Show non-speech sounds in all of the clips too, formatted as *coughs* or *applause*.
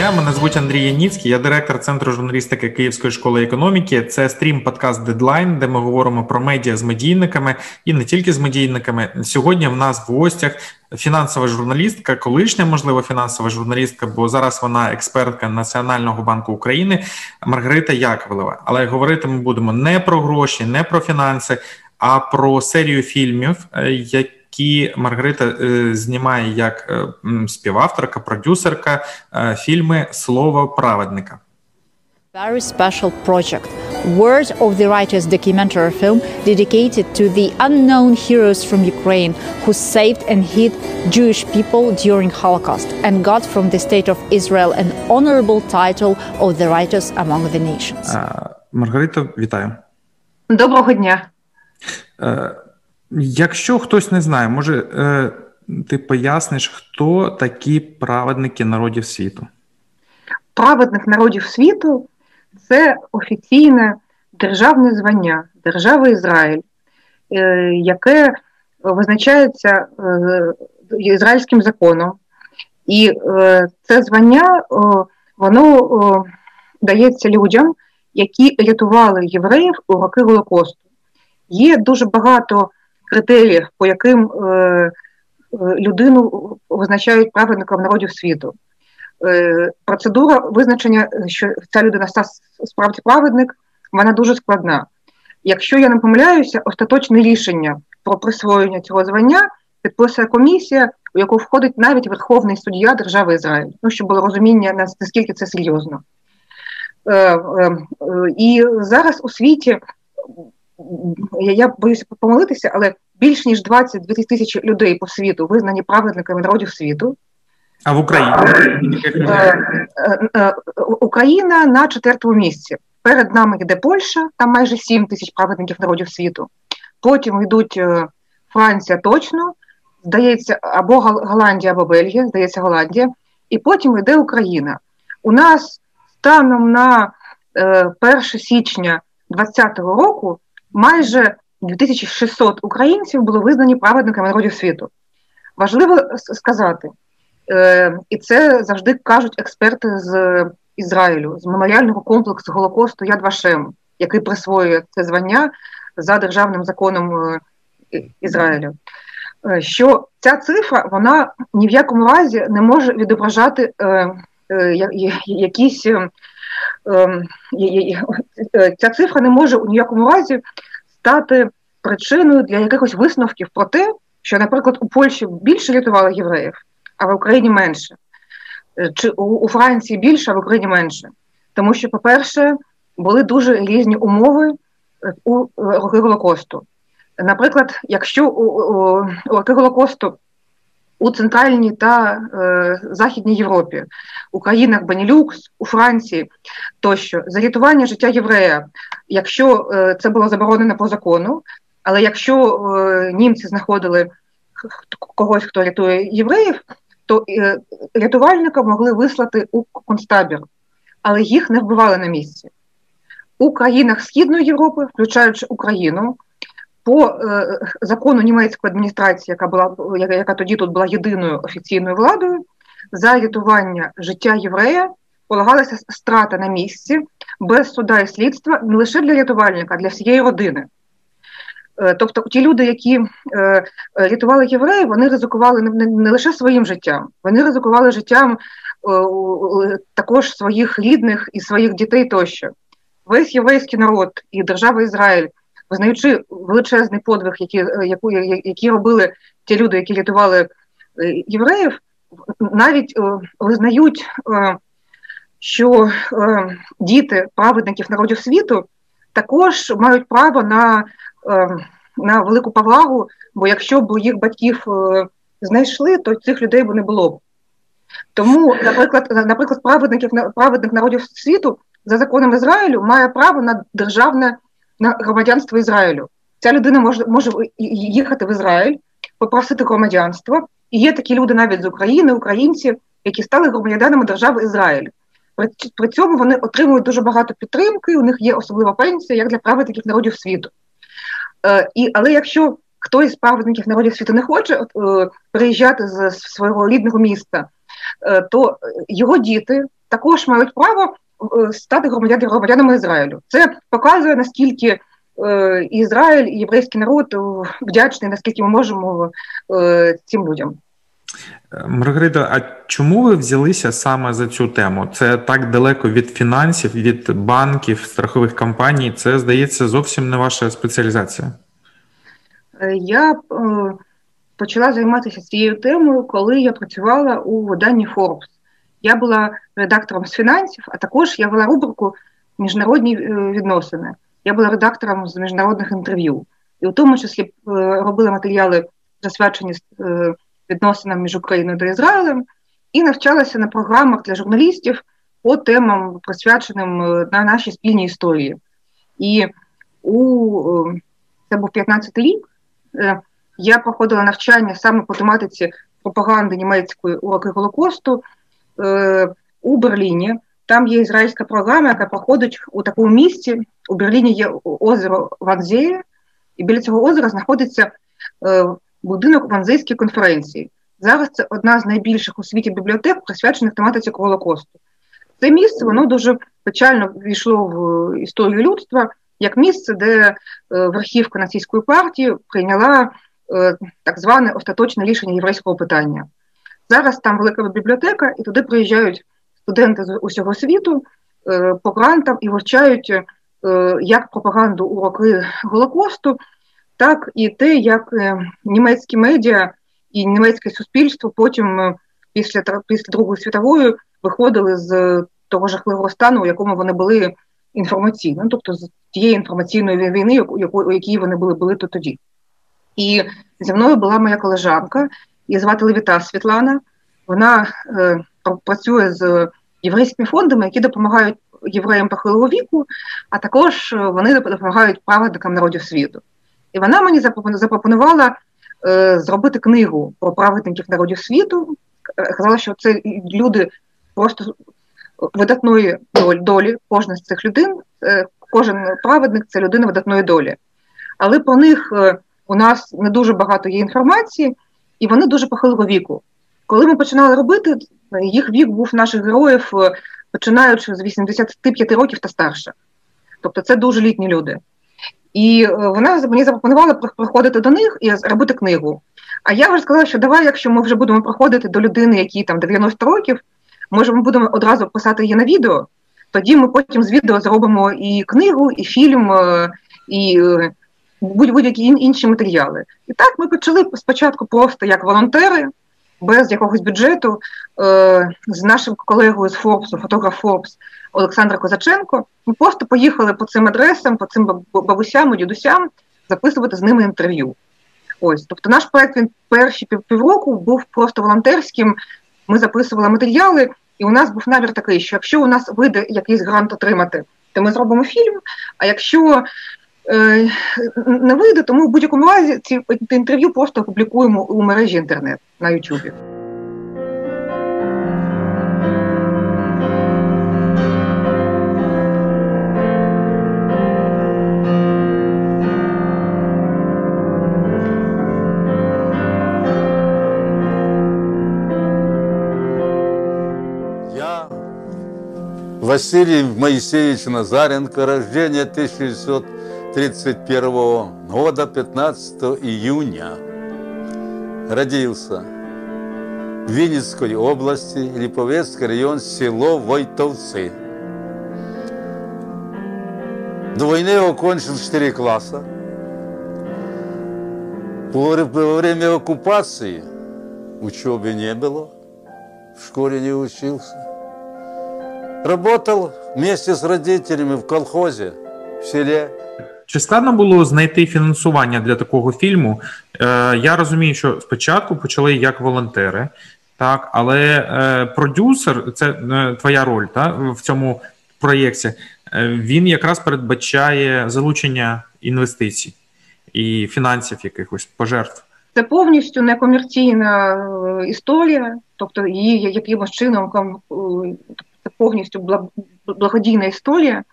дня. Мене звуть Андрій Яніцький, я директор центру журналістики Київської школи економіки. Це стрім подкаст Дедлайн, де ми говоримо про медіа з медійниками і не тільки з медійниками. Сьогодні в нас в гостях фінансова журналістка, колишня, можливо, фінансова журналістка, бо зараз вона експертка Національного банку України Маргарита Яковлева. Але говорити ми будемо не про гроші, не про фінанси, а про серію фільмів, е, які які Маргарита е, знімає як е, співавторка, продюсерка е, фільми Слово праведника. Very special project. Words of the Writers documentary film dedicated to the unknown heroes from Ukraine who saved and hid Jewish people during Holocaust and got from the state of Israel an honorable title of the Writers among the nations. Маргарита, вітаю. Доброго дня. Якщо хтось не знає, може е, ти поясниш, хто такі праведники народів світу? Праведник народів світу це офіційне державне звання держави Ізраїль, е, яке визначається е, ізраїльським законом. І це звання воно дається людям, які рятували євреїв у роки Голокосту. Є дуже багато критеріях, по яким е, е, людину визначають праведником народів світу. Е, процедура визначення, що ця людина справді праведник, вона дуже складна. Якщо я не помиляюся, остаточне рішення про присвоєння цього звання підписує комісія, у яку входить навіть Верховний суддя держави Ізраїль, ну щоб було розуміння, наскільки це серйозно. І зараз у світі я боюся помилитися, але більш ніж 22 тисячі людей по світу визнані праведниками народів світу. А в Україні е, е, е, Україна на четвертому місці. Перед нами йде Польща, там майже 7 тисяч праведників народів світу. Потім йдуть Франція точно, здається, або Голландія, або Бельгія, здається, Голландія, і потім йде Україна. У нас станом на 1 січня 2020 року майже 2600 українців були визнані праведниками народів світу. Важливо сказати, е, і це завжди кажуть експерти з Ізраїлю, з меморіального комплексу Голокосту Яд Вашем, який присвоює це звання за державним законом е, Ізраїлю. Е, що ця цифра вона ні в якому разі не може відображати е, е, якісь е, ця цифра не може у ніякому разі стати причиною для якихось висновків про те, що, наприклад, у Польщі більше рятували євреїв, а в Україні менше, е, чи у Франції більше, а в Україні менше. Тому що, по-перше, були дуже різні умови е, у роки Голокосту. Наприклад, якщо у роки Голокосту у Центральній та е, Західній Європі, у країнах Бенілюкс, у Франції тощо. За рятування життя єврея, якщо е, це було заборонено по закону, але якщо е, німці знаходили когось, хто рятує євреїв, то е, рятувальника могли вислати у концтабір, але їх не вбивали на місці. У країнах Східної Європи, включаючи Україну, по е, закону німецької адміністрації, яка була яка тоді тут була єдиною офіційною владою, за рятування життя єврея полагалася страта на місці без суда і слідства не лише для рятувальника, а для всієї родини. Е, тобто ті люди, які е, рятували євреїв, вони ризикували не, не лише своїм життям, вони ризикували життям е, також своїх рідних і своїх дітей тощо. Весь єврейський народ і держава Ізраїль визнаючи величезний подвиг, які, е, яку, які робили ті люди, які рятували е, євреїв, навіть е, визнають, що діти праведників народів світу також мають право на на велику повагу, бо якщо б їх батьків знайшли, то цих людей б не було б. Тому, наприклад, наприклад, праведників праведник народів світу за законом Ізраїлю має право на державне на громадянство Ізраїлю. Ця людина може може їхати в Ізраїль, попросити громадянство. І є такі люди навіть з України, українці, які стали громадянами держави Ізраїль. При, цьому вони отримують дуже багато підтримки. У них є особлива пенсія, як для праведників народів світу. Е, і, Але якщо хтось з праведників народів світу не хоче е, приїжджати з свого рідного міста, е, то його діти також мають право стати громадянами Ізраїлю. Це показує наскільки Ізраїль і єврейський народ вдячний, наскільки ми можемо цим людям. Маргарита, а чому ви взялися саме за цю тему? Це так далеко від фінансів, від банків, страхових компаній. Це здається зовсім не ваша спеціалізація. Я почала займатися цією темою, коли я працювала у виданні Forbes. Я була редактором з фінансів, а також я вела рубрику Міжнародні відносини. Я була редактором з міжнародних інтерв'ю, і у тому числі робила матеріали, засвячені відносинам між Україною та Ізраїлем, і навчалася на програмах для журналістів по темам, присвяченим на нашій спільній історії. І у це був 15-й рік. Я проходила навчання саме по тематиці пропаганди німецької уроки Голокосту у Берліні. Там є ізраїльська програма, яка проходить у такому місці. У Берліні є озеро Ванзеє, і біля цього озера знаходиться будинок Ванзейської конференції. Зараз це одна з найбільших у світі бібліотек, присвячених тематиці Голокосту. Це місце воно дуже печально війшло в історію людства як місце, де верхівка нацистської партії прийняла так зване остаточне рішення єврейського питання. Зараз там велика бібліотека, і туди приїжджають студенти з усього світу по грантам і вивчають як пропаганду у роки Голокосту, так і те, як німецькі медіа і німецьке суспільство потім після після Другої світової виходили з того жахливого стану, у якому вони були інформаційно, тобто з тієї інформаційної війни, у якій вони були були то тоді. І зі мною була моя колежанка, її звати Левіта Світлана. Вона е, працює з єврейськими фондами, які допомагають євреям похилого віку, а також вони допомагають праведникам народів світу. І вона мені запропонувала е, зробити книгу про праведників народів світу. Казала, що це люди просто видатної долі, кожна з цих людей, е, кожен праведник це людина видатної долі. Але про них е, у нас не дуже багато є інформації, і вони дуже похилого віку. Коли ми починали робити, їх вік був наших героїв, починаючи з 85 років та старше. Тобто це дуже літні люди. І вона мені запропонувала приходити до них і робити книгу. А я вже сказала, що давай, якщо ми вже будемо приходити до людини, якій там 90 років, може, ми будемо одразу писати її на відео, тоді ми потім з відео зробимо і книгу, і фільм, і будь-які інші матеріали. І так ми почали спочатку просто як волонтери, без якогось бюджету, з нашим колегою з Форбсу, фотограф Форбс Олександра Козаченко. Ми просто поїхали по цим адресам, по цим бабусям і дідусям записувати з ними інтерв'ю. Ось, тобто наш проект він перші півроку був просто волонтерським. Ми записували матеріали, і у нас був намір такий, що якщо у нас вийде якийсь грант отримати, то ми зробимо фільм. А якщо е, не вийде, то ми в будь-якому разі ці інтерв'ю просто опублікуємо у мережі інтернет на Ютубі. Василий Моисеевич Назаренко, рождение 1931 года, 15 июня. Родился в Винницкой области, Липовецкий район, село Войтовцы. До войны окончил 4 класса. Во время оккупации учебы не было, в школе не учился. Работал вместе с родителями в колхозе, в селе. Чи складно було знайти фінансування для такого фільму? Е, Я розумію, що спочатку почали як волонтери, так, але е, продюсер, це е, твоя роль так, в цьому проєкті, е, він якраз передбачає залучення інвестицій і фінансів якихось пожертв. Це повністю некомерційна історія, тобто її якимось чином це повністю благодійна історія,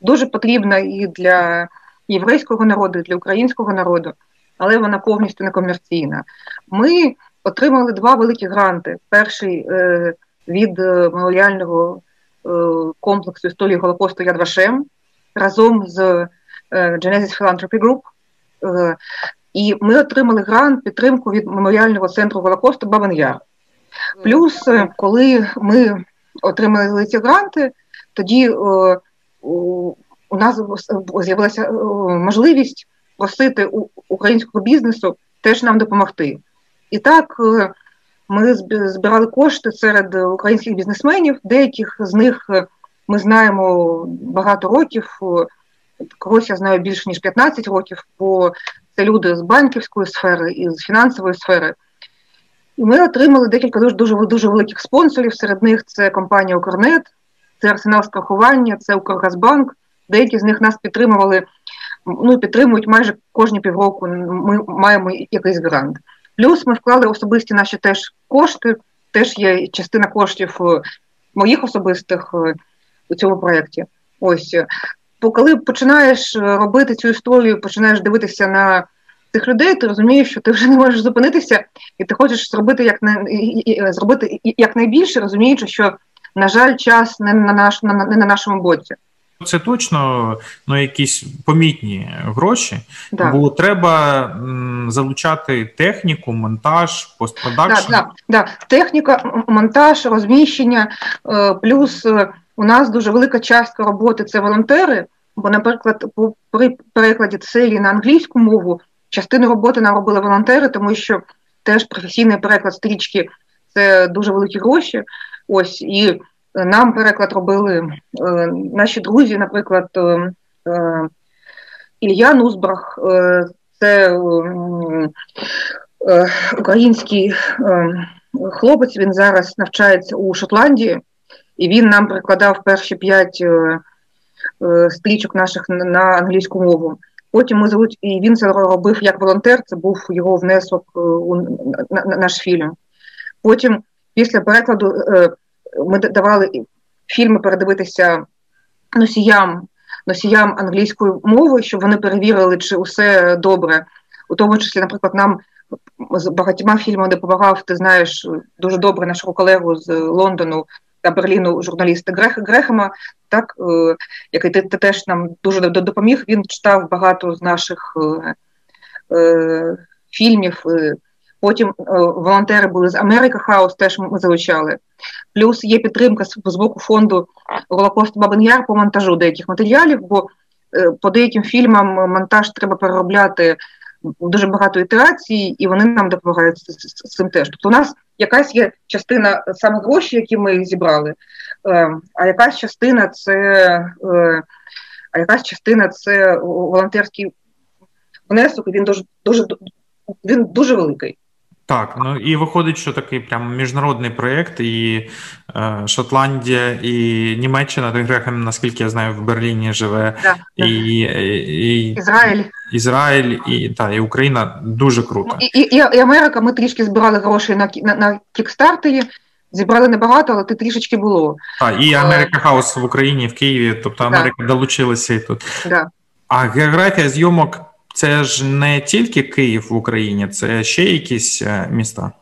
дуже потрібна і для єврейського народу, і для українського народу, але вона повністю некомерційна. Ми отримали два великі гранти. Перший е, від меморіального комплексу історії Голокосту Яд Вашем разом з Genesis Philanthropy Group. І ми отримали грант підтримку від меморіального центру Голокосту Бабин Яр. Плюс, коли ми отримали ці гранти, тоді у нас з'явилася можливість просити у українського бізнесу теж нам допомогти. І так ми збирали кошти серед українських бізнесменів, деяких з них ми знаємо багато років, когось я знаю більше ніж 15 років, бо це люди з банківської сфери і з фінансової сфери. І ми отримали декілька дуже дуже дуже великих спонсорів. Серед них це компанія Укрнет, це арсенал страхування, це Укргазбанк. Деякі з них нас підтримували, ну підтримують майже кожні півроку. Ми маємо якийсь грант. Плюс ми вклали особисті наші теж кошти, теж є частина коштів е, моїх особистих е, у цьому проєкті. Ось бо коли починаєш е, робити цю історію, починаєш дивитися на цих людей, ти розумієш, що ти вже не можеш зупинитися, і ти хочеш зробити як на зробити якнайбільше, розуміючи, що на жаль, час не на наш не на нашому боці. Це точно ну, якісь помітні гроші, да. бо треба м, залучати техніку, монтаж, постпродакшн. Да, да, да. Техніка, монтаж, розміщення, е, плюс е, у нас дуже велика частка роботи це волонтери. Бо, наприклад, при перекладі селі на англійську мову частину роботи нам робили волонтери, тому що теж професійний переклад стрічки це дуже великі гроші. Ось і нам переклад робили е, наші друзі, наприклад, е, е, Ілья Нузбрах, це український хлопець. Він зараз навчається у Шотландії, і він нам перекладав перші п'ять стрічок наших на англійську мову. Потім ми і він це робив як волонтер. Це був його внесок у наш фільм. Потім, після перекладу, ми давали фільми передивитися носіям носіям англійської мови, щоб вони перевірили, чи усе добре. У тому числі, наприклад, нам з багатьма фільмами допомагав, ти знаєш, дуже добре нашого колегу з Лондону та Берліну, журналіста Грех, Грехема, так, е, який ти, ти теж нам дуже допоміг. Він читав багато з наших е, е, фільмів. Е, Потім е, волонтери були з Америка Хаус, теж ми залучали. Плюс є підтримка з боку фонду Голокост Бабин Яр по монтажу деяких матеріалів, бо е, по деяким фільмам монтаж треба переробляти дуже багато ітерацій, і вони нам допомагають з цим теж. Тобто у нас якась є частина саме гроші, які ми зібрали, е, а якась частина це а якась частина це волонтерський внесок, він дуже дуже він дуже великий. Так, ну і виходить, що такий прям міжнародний проєкт, і е, Шотландія, і Німеччина, Грехем, наскільки я знаю, в Берліні живе, да, і, і, Ізраїль, Ізраїль і та, і Україна дуже круто. І і, і Америка. Ми трішки збирали гроші на на, на кікстартері. Зібрали небагато, але ти трішечки було. Так, і Америка Хаус в Україні, в Києві, тобто Америка да. долучилася і тут. Да. А географія зйомок це ж не тільки Київ в Україні, це ще якісь е, міста.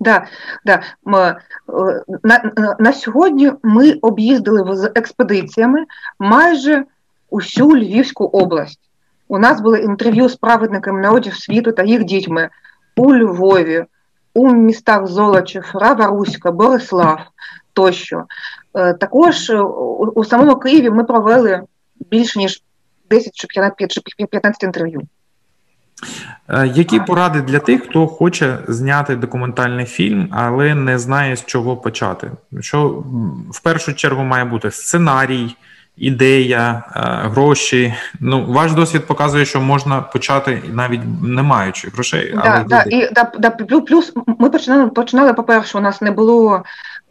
Да, да. Е, на, на сьогодні ми об'їздили з експедиціями майже усю Львівську область. У нас були інтерв'ю з праведниками народів світу та їх дітьми у Львові, у містах Золочів, Рава Руська, Борислав тощо. Е, також у самому Києві ми провели більше ніж 10 чи 15 інтерв'ю. Е, які поради для тих, хто хоче зняти документальний фільм, але не знає з чого почати? Що в першу чергу має бути сценарій, ідея, е, гроші? Ну, ваш досвід показує, що можна почати навіть не маючи грошей. Да, але да, і да, да, плюс ми починали починали. По перше, у нас не було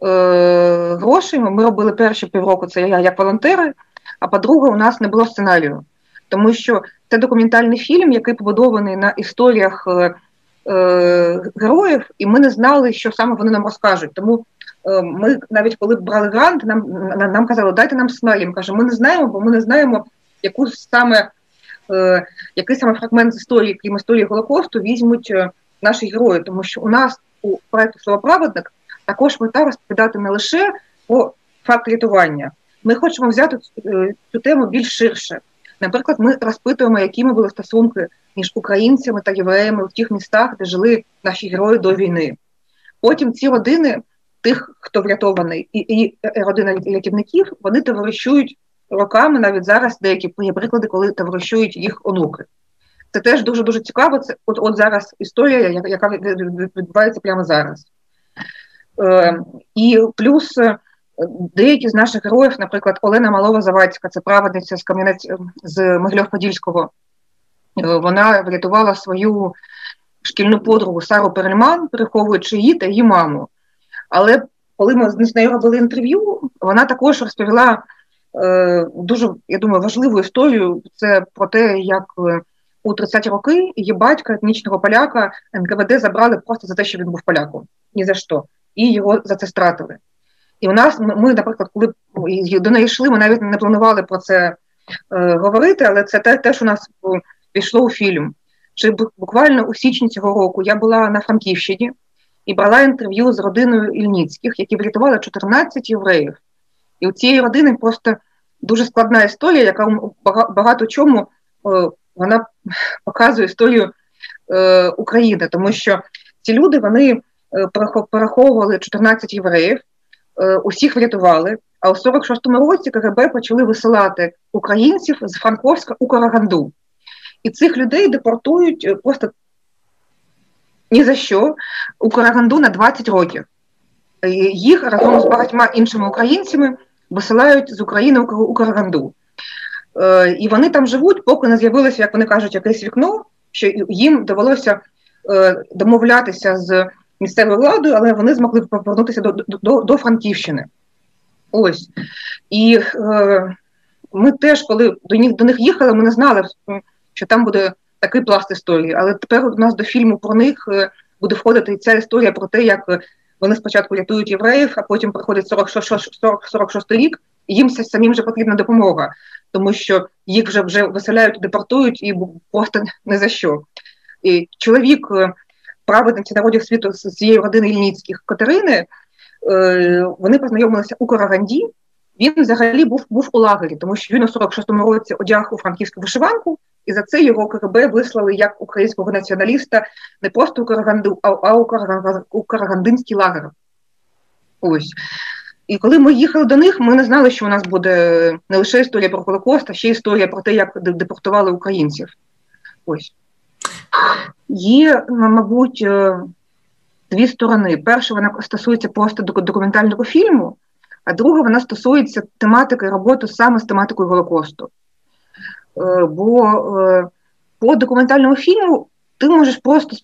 е, грошей. Ми робили перші півроку. Це я як волонтери. А по-друге, у нас не було сценарію тому що це документальний фільм, який побудований на історіях е, е, героїв, і ми не знали, що саме вони нам розкажуть. Тому е, ми навіть коли брали грант, нам нам казали, дайте нам сценарій. Ми кажемо, ми не знаємо, бо ми не знаємо, яку саме е, який саме фрагмент з історії, крім історії Голокосту, візьмуть е, наші герої, тому що у нас у проєкті «Словоправедник» також мета розповідати не лише про факт рятування. Ми хочемо взяти цю тему більш ширше. Наприклад, ми розпитуємо, якими були стосунки між українцями та євреями в тих містах, де жили наші герої до війни. Потім ці родини, тих, хто врятований, і, і родина рятівників, вони товаришують роками, навіть зараз деякі є приклади, коли товаришують їх онуки. Це теж дуже дуже цікаво. Це от от зараз історія, яка відбувається прямо зараз. Е, І плюс е, деякі з наших героїв, наприклад, Олена Малова Завадська, це праведниця з Кам'янець з Могилів-Подільського, е, вона врятувала свою шкільну подругу Сару Перельман, переховуючи її та її маму. Але коли ми з нею робили інтерв'ю, вона також розповіла е, дуже, я думаю, важливу історію. Це про те, як е, у 30-ті роки її батька, етнічного поляка, НКВД забрали просто за те, що він був поляком. Ні за що. І його за це стратили. І у нас ми, наприклад, коли до неї йшли, ми навіть не планували про це е, говорити, але це те, те, що у нас пішло у фільм. Чи буквально у січні цього року я була на Франківщині і брала інтерв'ю з родиною Ільніцьких, які врятували 14 євреїв. І у цієї родини просто дуже складна історія, яка багато чому е, вона показує історію е, України, тому що ці люди вони е, пораховували 14 євреїв, усіх врятували. А у 46-му році КГБ почали висилати українців з Франковська у Караганду. І цих людей депортують просто ні за що у Караганду на 20 років. Їх разом з багатьма іншими українцями висилають з України у Караганду. Е, і вони там живуть, поки не з'явилося, як вони кажуть, якесь вікно, що їм довелося е, домовлятися з місцевою владою, але вони змогли повернутися до до, до Франківщини. Ось. І е, ми теж, коли до них до них їхали, ми не знали, що там буде такий пласт історії. Але тепер у нас до фільму про них е, буде входити ця історія про те, як вони спочатку рятують євреїв, а потім приходить 46, 46 рік, і їм самим вже потрібна допомога, тому що їх вже вже виселяють, депортують і просто не за що. І Чоловік праведниці народів світу з цієї родини Ільніцьких Катерини, е, вони познайомилися у Караганді. Він взагалі був був у лагері, тому що він у 46-му році одяг у франківську вишиванку, і за це його КГБ вислали як українського націоналіста не просто у Караганду, а, а у, Караган, у Карагандинський лагер. Ось. І коли ми їхали до них, ми не знали, що у нас буде не лише історія про Холокост, а ще історія про те, як депортували українців. Ось. Є, мабуть, е, дві сторони. Перша, вона стосується просто документального фільму, а друга вона стосується тематики роботи саме з тематикою Голокосту. Е, бо е, по документальному фільму ти можеш просто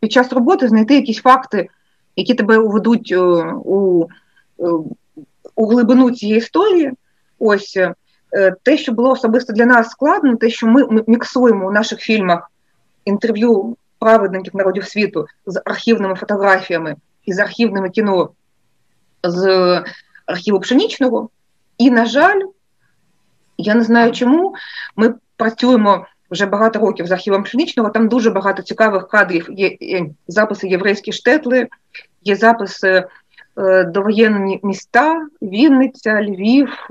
під час роботи знайти якісь факти, які тебе уведуть у у глибину цієї історії. Ось те, що було особисто для нас складно, те, що ми міксуємо у наших фільмах інтерв'ю праведників народів світу з архівними фотографіями і з архівними кіно з архіву пшенічного. І, на жаль, я не знаю чому. Ми працюємо вже багато років з архівом пшенічного. Там дуже багато цікавих кадрів. Є записи єврейські штетли, є записи е, довоєнні міста, Вінниця, Львів,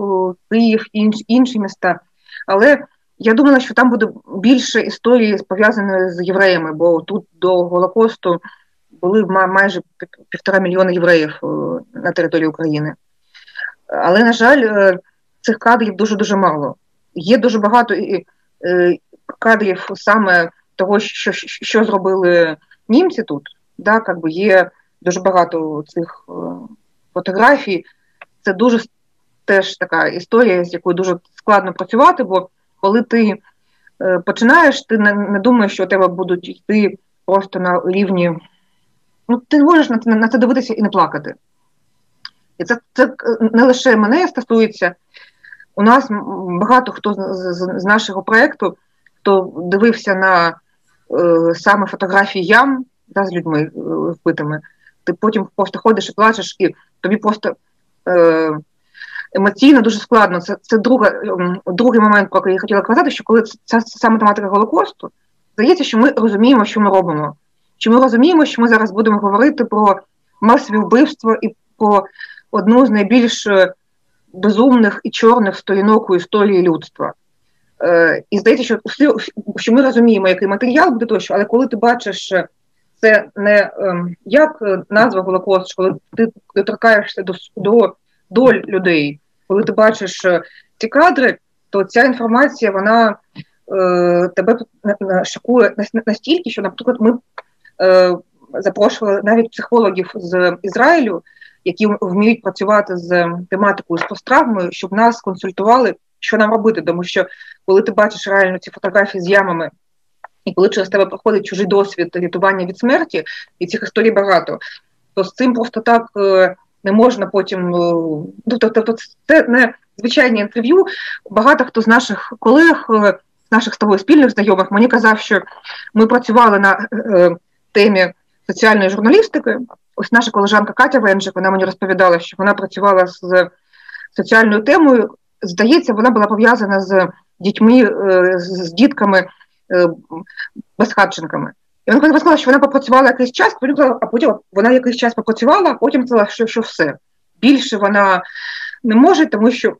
Київ, інш, інші міста. Але я думала, що там буде більше історії пов'язаної з євреями, бо тут до Голокосту були майже півтора мільйона євреїв е, на території України. Але, на жаль, е, цих кадрів дуже дуже мало. Є дуже багато е, кадрів саме того, що що зробили німці тут. Да, как би Є дуже багато цих фотографій. Це дуже теж така історія, з якою дуже складно працювати, бо коли ти починаєш, ти не, не думаєш, що у тебе будуть йти просто на рівні ну ти не можеш на, на це дивитися і не плакати. І це це не лише мене стосується. У нас багато хто з, з, з нашого проєкту, хто дивився на е, саме фотографії ям да, з людьми е, вбитими, ти потім просто ходиш і плачеш, і тобі просто е, емоційно дуже складно. Це це друга, ем, другий момент, про який я хотіла казати, що коли це, саме тематика Голокосту, здається, що ми розуміємо, що ми робимо. Чи ми розуміємо, що ми зараз будемо говорити про масові вбивства і про одну з найбільш безумних і чорних сторінок у історії людства. Е, І здається, що що ми розуміємо, який матеріал буде тощо, але коли ти бачиш це не е, як назва Голокост, коли ти доторкаєшся до до доль людей, коли ти бачиш ці кадри, то ця інформація вона е, тебе шокує настільки, що, наприклад, ми е, запрошували навіть психологів з Ізраїлю, які вміють працювати з тематикою з посттравмою, щоб нас консультували, що нам робити. Тому що коли ти бачиш реально ці фотографії з ямами, і коли через тебе проходить чужий досвід рятування від смерті, і цих історій багато, то з цим просто так е, не можна потім. Ну, тобто, це не звичайне інтерв'ю. Багато хто з наших колег, е, наших з тобою спільних знайомих, мені казав, що ми працювали на е, темі соціальної журналістики. Ось наша колежанка Катя Венжик, вона мені розповідала, що вона працювала з соціальною темою. Здається, вона була пов'язана з дітьми, е, з дітками безхатченками. І вона сказала, що вона попрацювала якийсь час, а потім вона якийсь час попрацювала, а потім сказала, що що все. Більше вона не може, тому що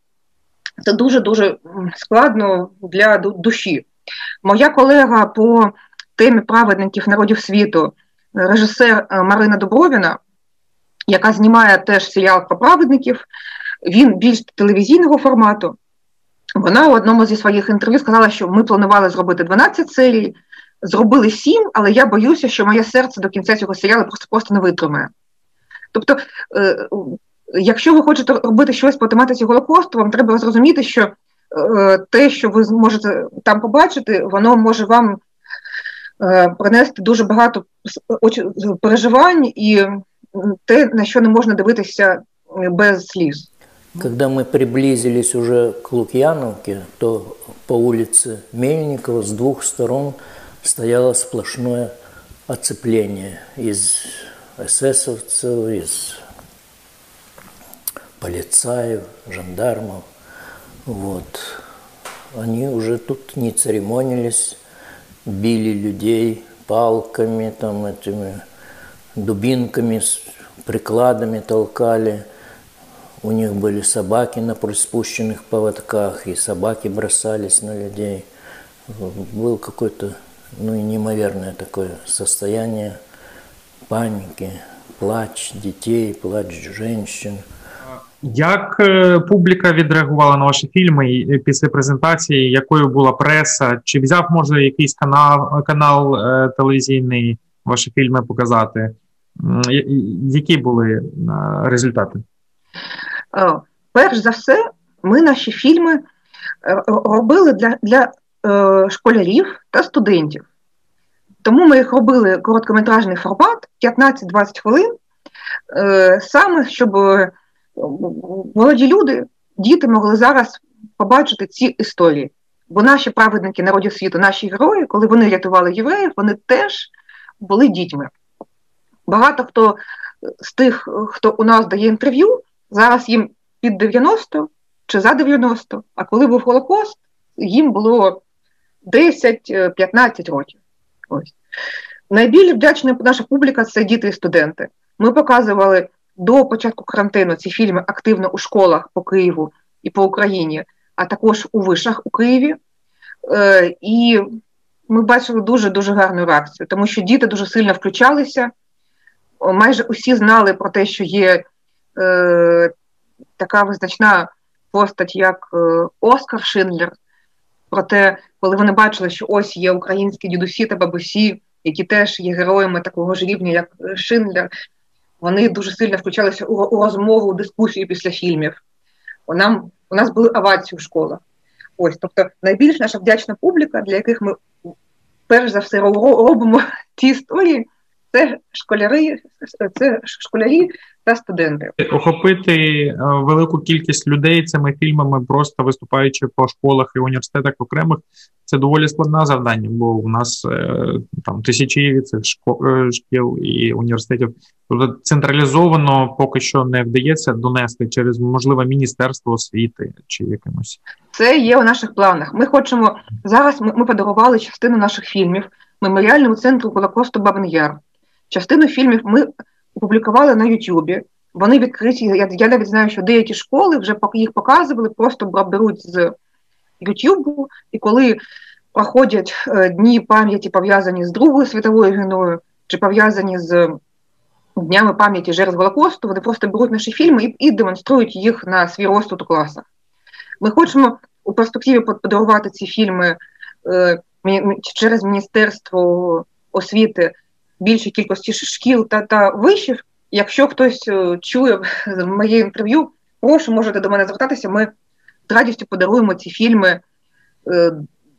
це дуже-дуже складно для душі. Моя колега по темі праведників народів світу, режисер е, Марина Дубровіна, яка знімає теж серіал про праведників, він більш телевізійного формату. Вона у одному зі своїх інтерв'ю сказала, що ми планували зробити 12 серій, зробили 7, але я боюся, що моє серце до кінця цього серіалу просто просто не витримає. Тобто, е, якщо ви хочете робити щось по тематиці Голокосту, вам треба зрозуміти, що е, те, що ви зможете там побачити, воно може вам е, принести дуже багато переживань і те, на що не можна дивитися без сліз. Когда мы приблизились уже к Лукьяновке, то по улице Мельникова с двух сторон стояло сплошное оцепление из эсэсовцев, из полицаев, жандармов. Вот. Они уже тут не церемонились, били людей палками, там, этими дубинками, прикладами толкали. У них были собаки на приспущенных поводках, и собаки бросались на людей. Был какой-то, ну, неимоверное такое состояние паники, плач детей, плач женщин – Як е, публіка відреагувала на ваші фільми е, після презентації? Якою була преса? Чи взяв може якийсь канал канал е, телевізійний ваші фільми показати? Які були результати? Перш за все, ми наші фільми робили для, для школярів та студентів. Тому ми їх робили короткометражний формат 15-20 хвилин, саме щоб молоді люди, діти могли зараз побачити ці історії. Бо наші праведники народів світу, наші герої, коли вони рятували євреїв, вони теж були дітьми. Багато хто з тих, хто у нас дає інтерв'ю, зараз їм під 90 чи за 90, а коли був Холокост, їм було 10-15 років. Ось. Найбільш вдячна наша публіка це діти і студенти. Ми показували до початку карантину ці фільми активно у школах по Києву і по Україні, а також у вишах у Києві. Е, І ми бачили дуже дуже гарну реакцію, тому що діти дуже сильно включалися. Майже усі знали про те, що є е, така визначна постать, як е, Оскар Шиндлер. Проте, коли вони бачили, що ось є українські дідусі та бабусі, які теж є героями такого ж рівня, як Шиндлер, вони дуже сильно включалися у, у розмову, у дискусію після фільмів. У, нам, у нас були авації в школах. Ось, тобто, найбільш наша вдячна публіка, для яких ми перш за все робимо *laughs* ті історії, це школяри, це школярі та студенти. Охопити е, велику кількість людей цими фільмами, просто виступаючи по школах і університетах окремих, це доволі складне завдання, бо у нас е, там тисячі цих е, шкіл і університетів. Тобто централізовано поки що не вдається донести через можливе міністерство освіти чи якимось. Це є у наших планах. Ми хочемо зараз. Ми, ми подарували частину наших фільмів меморіальному центру Голокосту Бабин Яр. Частину фільмів ми опублікували на Ютубі. Вони відкриті. Я, я навіть знаю, що деякі школи вже їх показували, просто беруть з Ютубу, і коли проходять е, дні пам'яті пов'язані з Другою світовою війною чи пов'язані з днями пам'яті жертв Голокосту, вони просто беруть наші фільми і, і демонструють їх на свій розсуд у класах. Ми хочемо у перспективі подарувати ці фільми е, через Міністерство освіти більшій кількості шкіл та та вишів. Якщо хтось е, чує *laughs* моє інтерв'ю, прошу можете до мене звертатися. Ми з радістю подаруємо ці фільми е,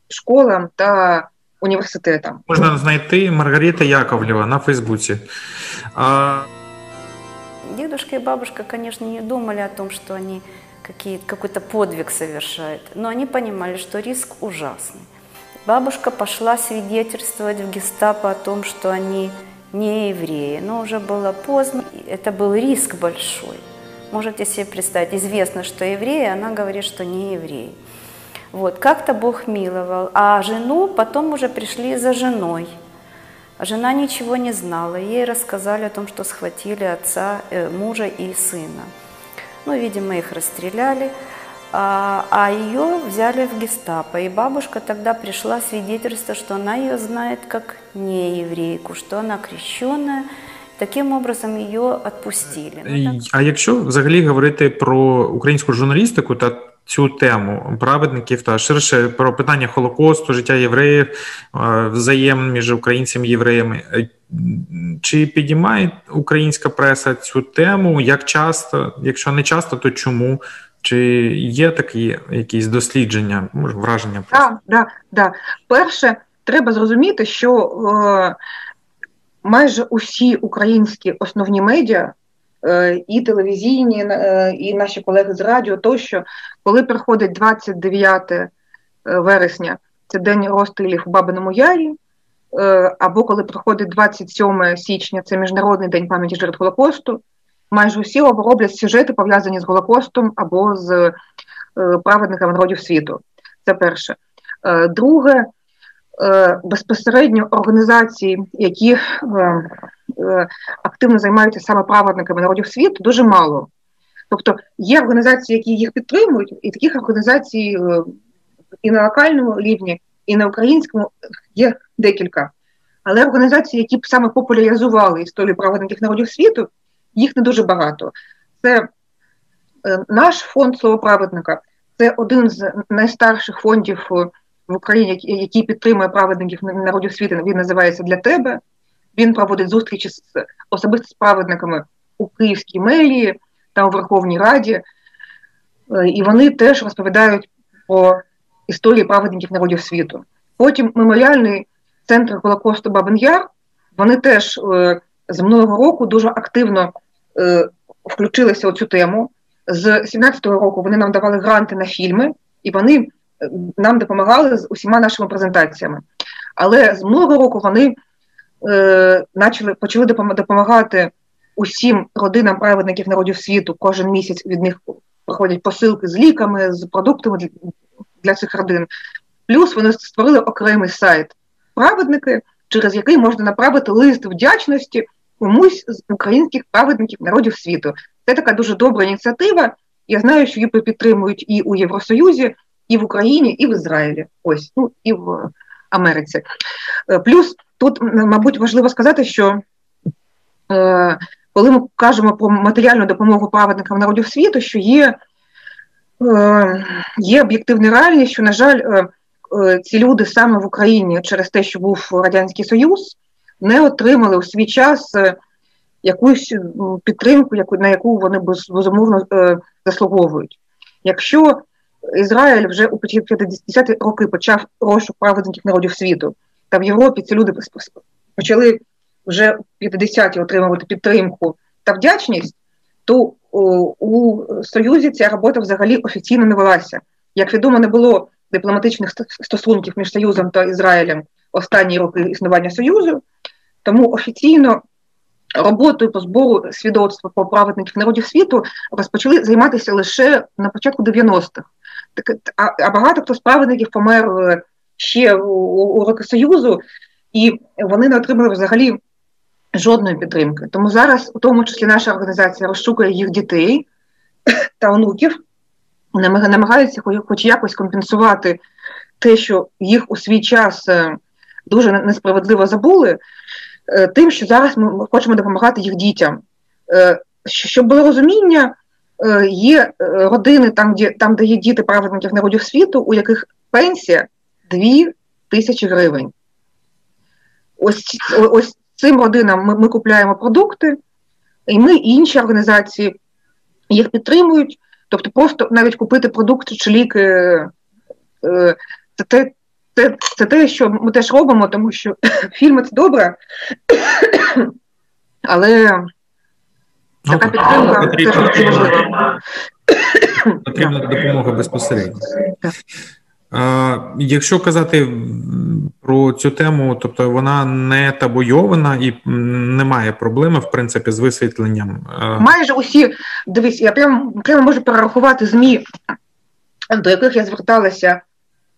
школам та університетам. Можна знайти Маргарита Яковлева на Фейсбуці. А... Дедушка и бабушка, конечно, не думали о том, что они какой-то подвиг совершают, но они понимали, что риск ужасный. Бабушка пошла свидетельствовать в гестапо о том, что они не евреи, но уже было поздно, это был риск большой. Можете себе представить, известно, что евреи, она говорит, что не евреи. Вот, как-то Бог миловал. А жену потом уже пришли за женой. Жена ничего не знала. Ей рассказали о том, что схватили отца, э, мужа и сына. Ну, видимо, их расстреляли. А, ее взяли в гестапо. И бабушка тогда пришла свидетельство, что она ее знает как не еврейку, что она крещенная. Таким образом її відпустили. Ну, а якщо взагалі говорити про українську журналістику та цю тему праведників та ширше про питання Холокосту, життя євреїв, взаєм між українцями і євреями, чи підіймає українська преса цю тему? Як часто? Якщо не часто, то чому? Чи є такі якісь дослідження, може, враження? Так, да, да. Перше, треба зрозуміти, що е, майже усі українські основні медіа, е, і телевізійні, е, і наші колеги з радіо, тощо, коли приходить 29 е, вересня, це день розстрілів у Бабиному Ярі, е, або коли приходить 27 січня, це Міжнародний день пам'яті жертв Голокосту майже усі роблять сюжети пов'язані з Голокостом або з е, праведниками народів світу. Це перше. Е, друге, е, безпосередньо організації, які активно займаються саме праведниками народів світу, дуже мало. Тобто є організації, які їх підтримують, і таких організацій і на локальному рівні, і на українському є декілька. Але організації, які б саме популяризували історію праведників народів світу, їх не дуже багато. Це е, наш фонд словоправедника, це один з найстарших фондів в Україні, який підтримує праведників народів світу. Він називається для тебе. Він проводить зустрічі з особисто з праведниками у Київській мерії та у Верховній Раді, е, і вони теж розповідають про історії праведників народів світу. Потім меморіальний центр Голокосту Бабин Яр, вони теж е, з минулого року дуже активно е, включилися у цю тему. З 17-го року вони нам давали гранти на фільми, і вони е, нам допомагали з усіма нашими презентаціями. Але з минулого року вони е, почали, почали допомагати усім родинам праведників народів світу. Кожен місяць від них проходять посилки з ліками, з продуктами для цих родин. Плюс вони створили окремий сайт праведники, через який можна направити лист вдячності комусь з українських праведників народів світу. Це така дуже добра ініціатива. Я знаю, що її підтримують і у Євросоюзі, і в Україні, і в Ізраїлі. Ось, ну і в Америці. Е, плюс тут, мабуть, важливо сказати, що е, коли ми кажемо про матеріальну допомогу праведникам народів світу, що є е, є об'єктивна реальність, що, на жаль, е, ці люди саме в Україні через те, що був Радянський Союз, не отримали у свій час е, якусь підтримку, на яку вони безумовно е, заслуговують. Якщо Ізраїль вже у 50-ті роки почав розшук праведників народів світу, та в Європі ці люди почали вже в 50-ті отримувати підтримку та вдячність, то у Союзі ця робота взагалі офіційно не велася. Як відомо, не було дипломатичних стосунків між Союзом та Ізраїлем останні роки існування Союзу, тому офіційно роботою по збору свідоцтва по праведників народів світу розпочали займатися лише на початку 90-х. А багато хто з праведників помер е, ще у, роки Союзу, і вони не отримали взагалі жодної підтримки. Тому зараз, у тому числі, наша організація розшукує їх дітей та онуків, намагаються хоч якось компенсувати те, що їх у свій час е, дуже несправедливо забули, тим, що зараз ми хочемо допомагати їх дітям. Е, щоб було розуміння, є родини там, де там, де є діти праведників народів світу, у яких пенсія 2 тисячі гривень. Ось ось цим родинам ми, ми купляємо продукти, і ми інші організації їх підтримують. Тобто, просто навіть купити продукти чи ліки це те, це, це те, що ми теж робимо, тому що *coughs* фільми це добре, *coughs* але ну, така підтримка теж важлива. *coughs* Потрібна допомога безпосередньо. А, Якщо казати про цю тему, тобто вона не табуйована і немає проблеми, в принципі, з висвітленням. Майже усі, дивись, я прямо прямо можу перерахувати ЗМІ, до яких я зверталася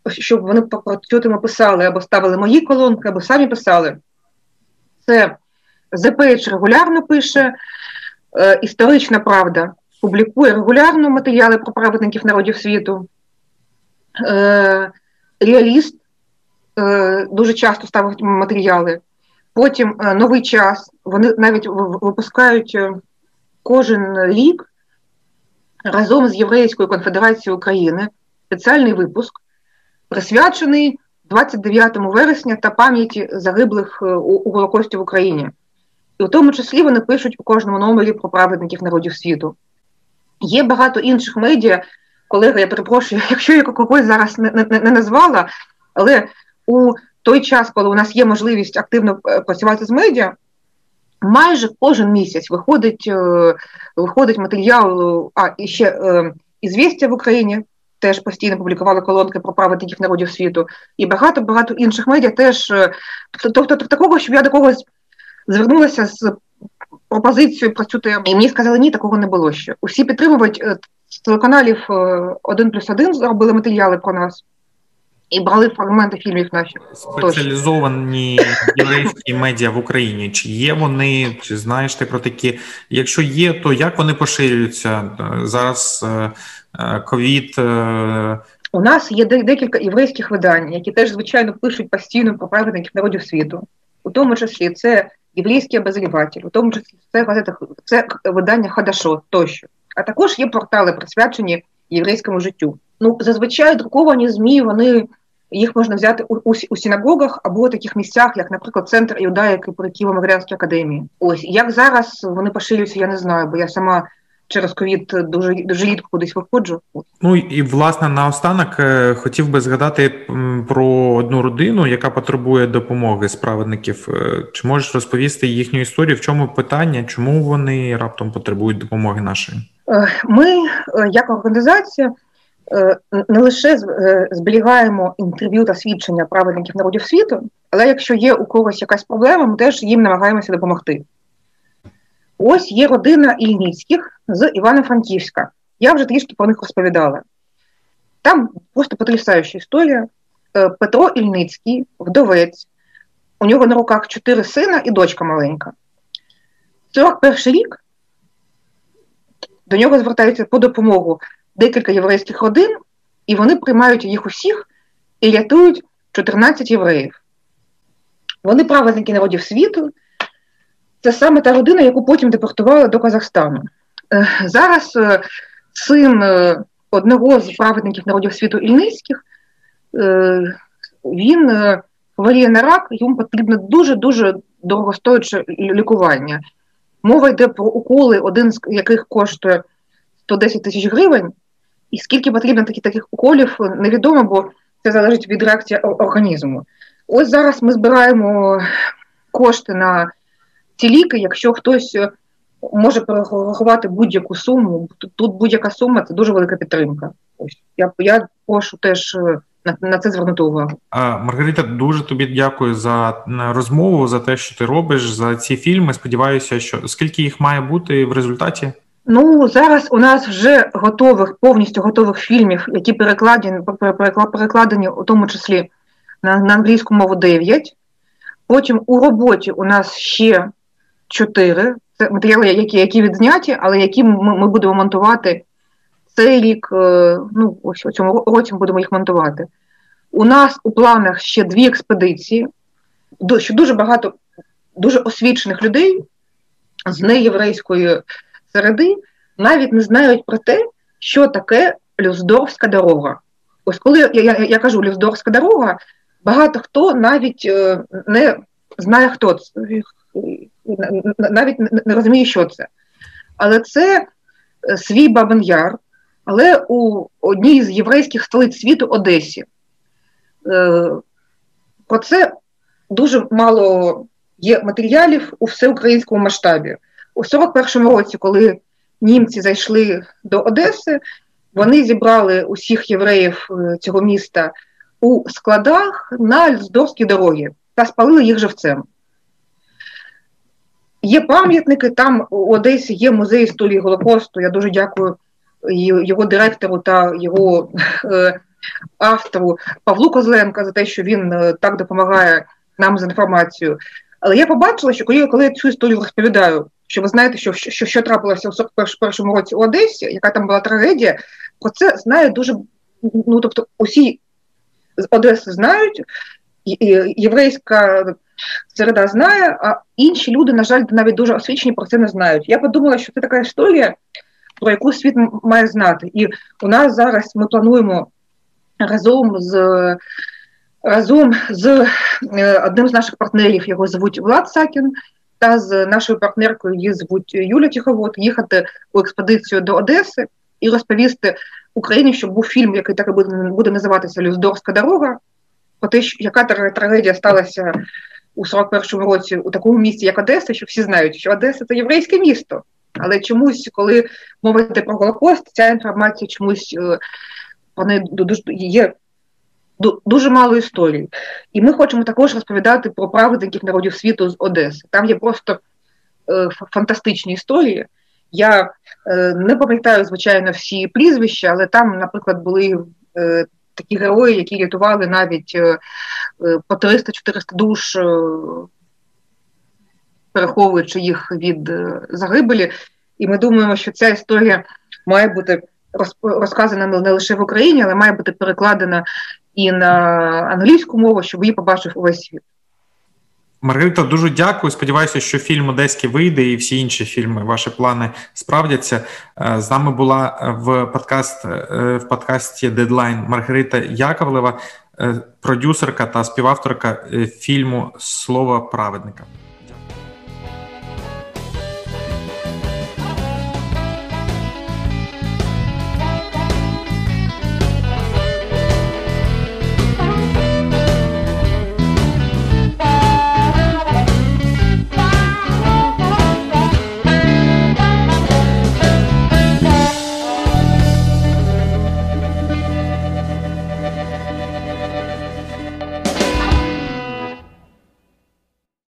щоб вони цю писали або ставили мої колонки, або самі писали. Це Page регулярно пише, е, історична правда публікує регулярно матеріали про праведників народів світу. Е, Реаліст е, дуже часто ставить матеріали. Потім е, новий час. Вони навіть випускають е, кожен рік разом з Єврейською конфедерацією України спеціальний випуск, присвячений 29 вересня та пам'яті загиблих е, у Голокості в Україні. І в тому числі вони пишуть у кожному номері про праведників народів світу. Є багато інших медіа, колега, я перепрошую, *laughs* якщо я когось зараз не, не, не назвала, але у той час, коли у нас є можливість активно е, працювати з медіа, майже кожен місяць виходить е, виходить матеріал, а і ще ізвістя в Україні теж постійно публікували колонки про праведників народів світу, і багато-багато інших медіа теж. Е, тобто, такого, щоб я до когось звернулася з пропозицією про цю тему, і мені сказали, ні, такого не було ще. Усі підтримують е, телеканалів е, один плюс один зробили матеріали про нас. І брали фрагменти фільмів наші спеціалізовані єврейські медіа в Україні. Чи є вони, чи знаєш ти про такі? Якщо є, то як вони поширюються зараз? Е, ковід. Е, У нас є декілька єврейських видань, які теж, звичайно, пишуть постійно про праведників народів світу, у тому числі це єврейський обозріватель, у тому числі це газета, це видання Хадашо тощо. А також є портали, присвячені єврейському життю. Ну, зазвичай друковані ЗМІ, вони їх можна взяти у, у, у синагогах або у таких місцях, як, наприклад, центр Іудаїки при Києво-Могилянській академії. Ось як зараз вони поширюються, я не знаю, бо я сама через ковід дуже дуже рідко кудись виходжу. Ну і власне наостанок е, хотів би згадати про одну родину, яка потребує допомоги справедників. Е, чи можеш розповісти їхню історію? В чому питання? Чому вони раптом потребують допомоги нашої? Е, ми, як організація, не лише зберігаємо інтерв'ю та свідчення праведників народів світу, але якщо є у когось якась проблема, ми теж їм намагаємося допомогти. Ось є родина Ільницьких з Івано-Франківська. Я вже трішки про них розповідала. Там просто потрясаюча історія. Е, Петро Ільницький, вдовець, у нього на руках чотири сина і дочка маленька. 41 рік до нього звертаються по допомогу декілька єврейських родин, і вони приймають їх усіх і рятують 14 євреїв. Вони праведники народів світу, це саме та родина, яку потім депортували до Казахстану. Е, зараз е, син е, одного з праведників народів світу Ільницьких, він хворіє на рак, йому потрібно дуже-дуже дорогостоюче лікування. Мова йде про уколи, один з яких коштує 110 тисяч гривень, і скільки потрібно таких таких уколів, невідомо, бо це залежить від реакції організму. Ось зараз ми збираємо кошти на ці ліки, якщо хтось е, може перерахувати будь-яку суму, тут будь-яка сума це дуже велика підтримка. Ось я я прошу теж е, на, на це звернути увагу. Маргарита, дуже тобі дякую за розмову, за те, що ти робиш, за ці фільми. Сподіваюся, що скільки їх має бути в результаті. Ну зараз у нас вже готових, повністю готових фільмів, які перекладені перекладені у тому числі на на англійську мову 9. Потім у роботі у нас ще чотири. Це матеріали, які які відзняті, але які ми, ми будемо монтувати цей рік. Ну, ось у цьому році ми будемо їх монтувати. У нас у планах ще дві експедиції, що дуже багато дуже освічених людей з неєврейської середи навіть не знають про те, що таке Люздорфська дорога. Ось коли я, я, я кажу Люздорфська дорога, багато хто навіть е, не знає, хто це, навіть не розуміє, що це. Але це е, свій Бабин Яр, але у одній з єврейських столиць світу Одесі. Е, про це дуже мало є матеріалів у всеукраїнському масштабі. У 41-му році, коли німці зайшли до Одеси, вони зібрали усіх євреїв е, цього міста у складах на Льздовській дорогі та спалили їх живцем. Є пам'ятники, там у Одесі є музей історії Голокосту. Я дуже дякую його директору та його е, автору Павлу Козленка за те, що він е, так допомагає нам з інформацією. Але я побачила, що коли, коли я цю історію розповідаю, що ви знаєте, що що, що трапилося у 41-му році у Одесі, яка там була трагедія, про це знає дуже ну тобто усі з Одеси знають, єврейська середа знає, а інші люди, на жаль, навіть дуже освічені про це не знають. Я подумала, що це така історія, про яку світ має знати. І у нас зараз ми плануємо разом з разом з е, одним з наших партнерів, його звуть Влад Сакін, та з нашою партнеркою її звуть Юля Тиховод, їхати у експедицію до Одеси і розповісти Україні, щоб був фільм, який так і буде, буде називатися Люздорська дорога, про те, яка трагедія сталася у 41-му році у такому місті, як Одеса, що всі знають, що Одеса це єврейське місто. Але чомусь, коли йде про Голокост, ця інформація чомусь е, вони є дуже мало історій. І ми хочемо також розповідати про праведників народів світу з Одеси. Там є просто е, фантастичні історії. Я е, не пам'ятаю, звичайно, всі прізвища, але там, наприклад, були е, такі герої, які рятували навіть е, е по 300-400 душ, е, переховуючи їх від загибелі. І ми думаємо, що ця історія має бути розказана не лише в Україні, але має бути перекладена і на англійську мову, щоб її побачив увесь світ. Маргарита, дуже дякую. Сподіваюся, що фільм Одеський вийде і всі інші фільми, ваші плани справдяться. Е, з нами була в подкаст е, в подкасті Дедлайн Маргарита Яковлева, е, продюсерка та співавторка фільму Слово праведника.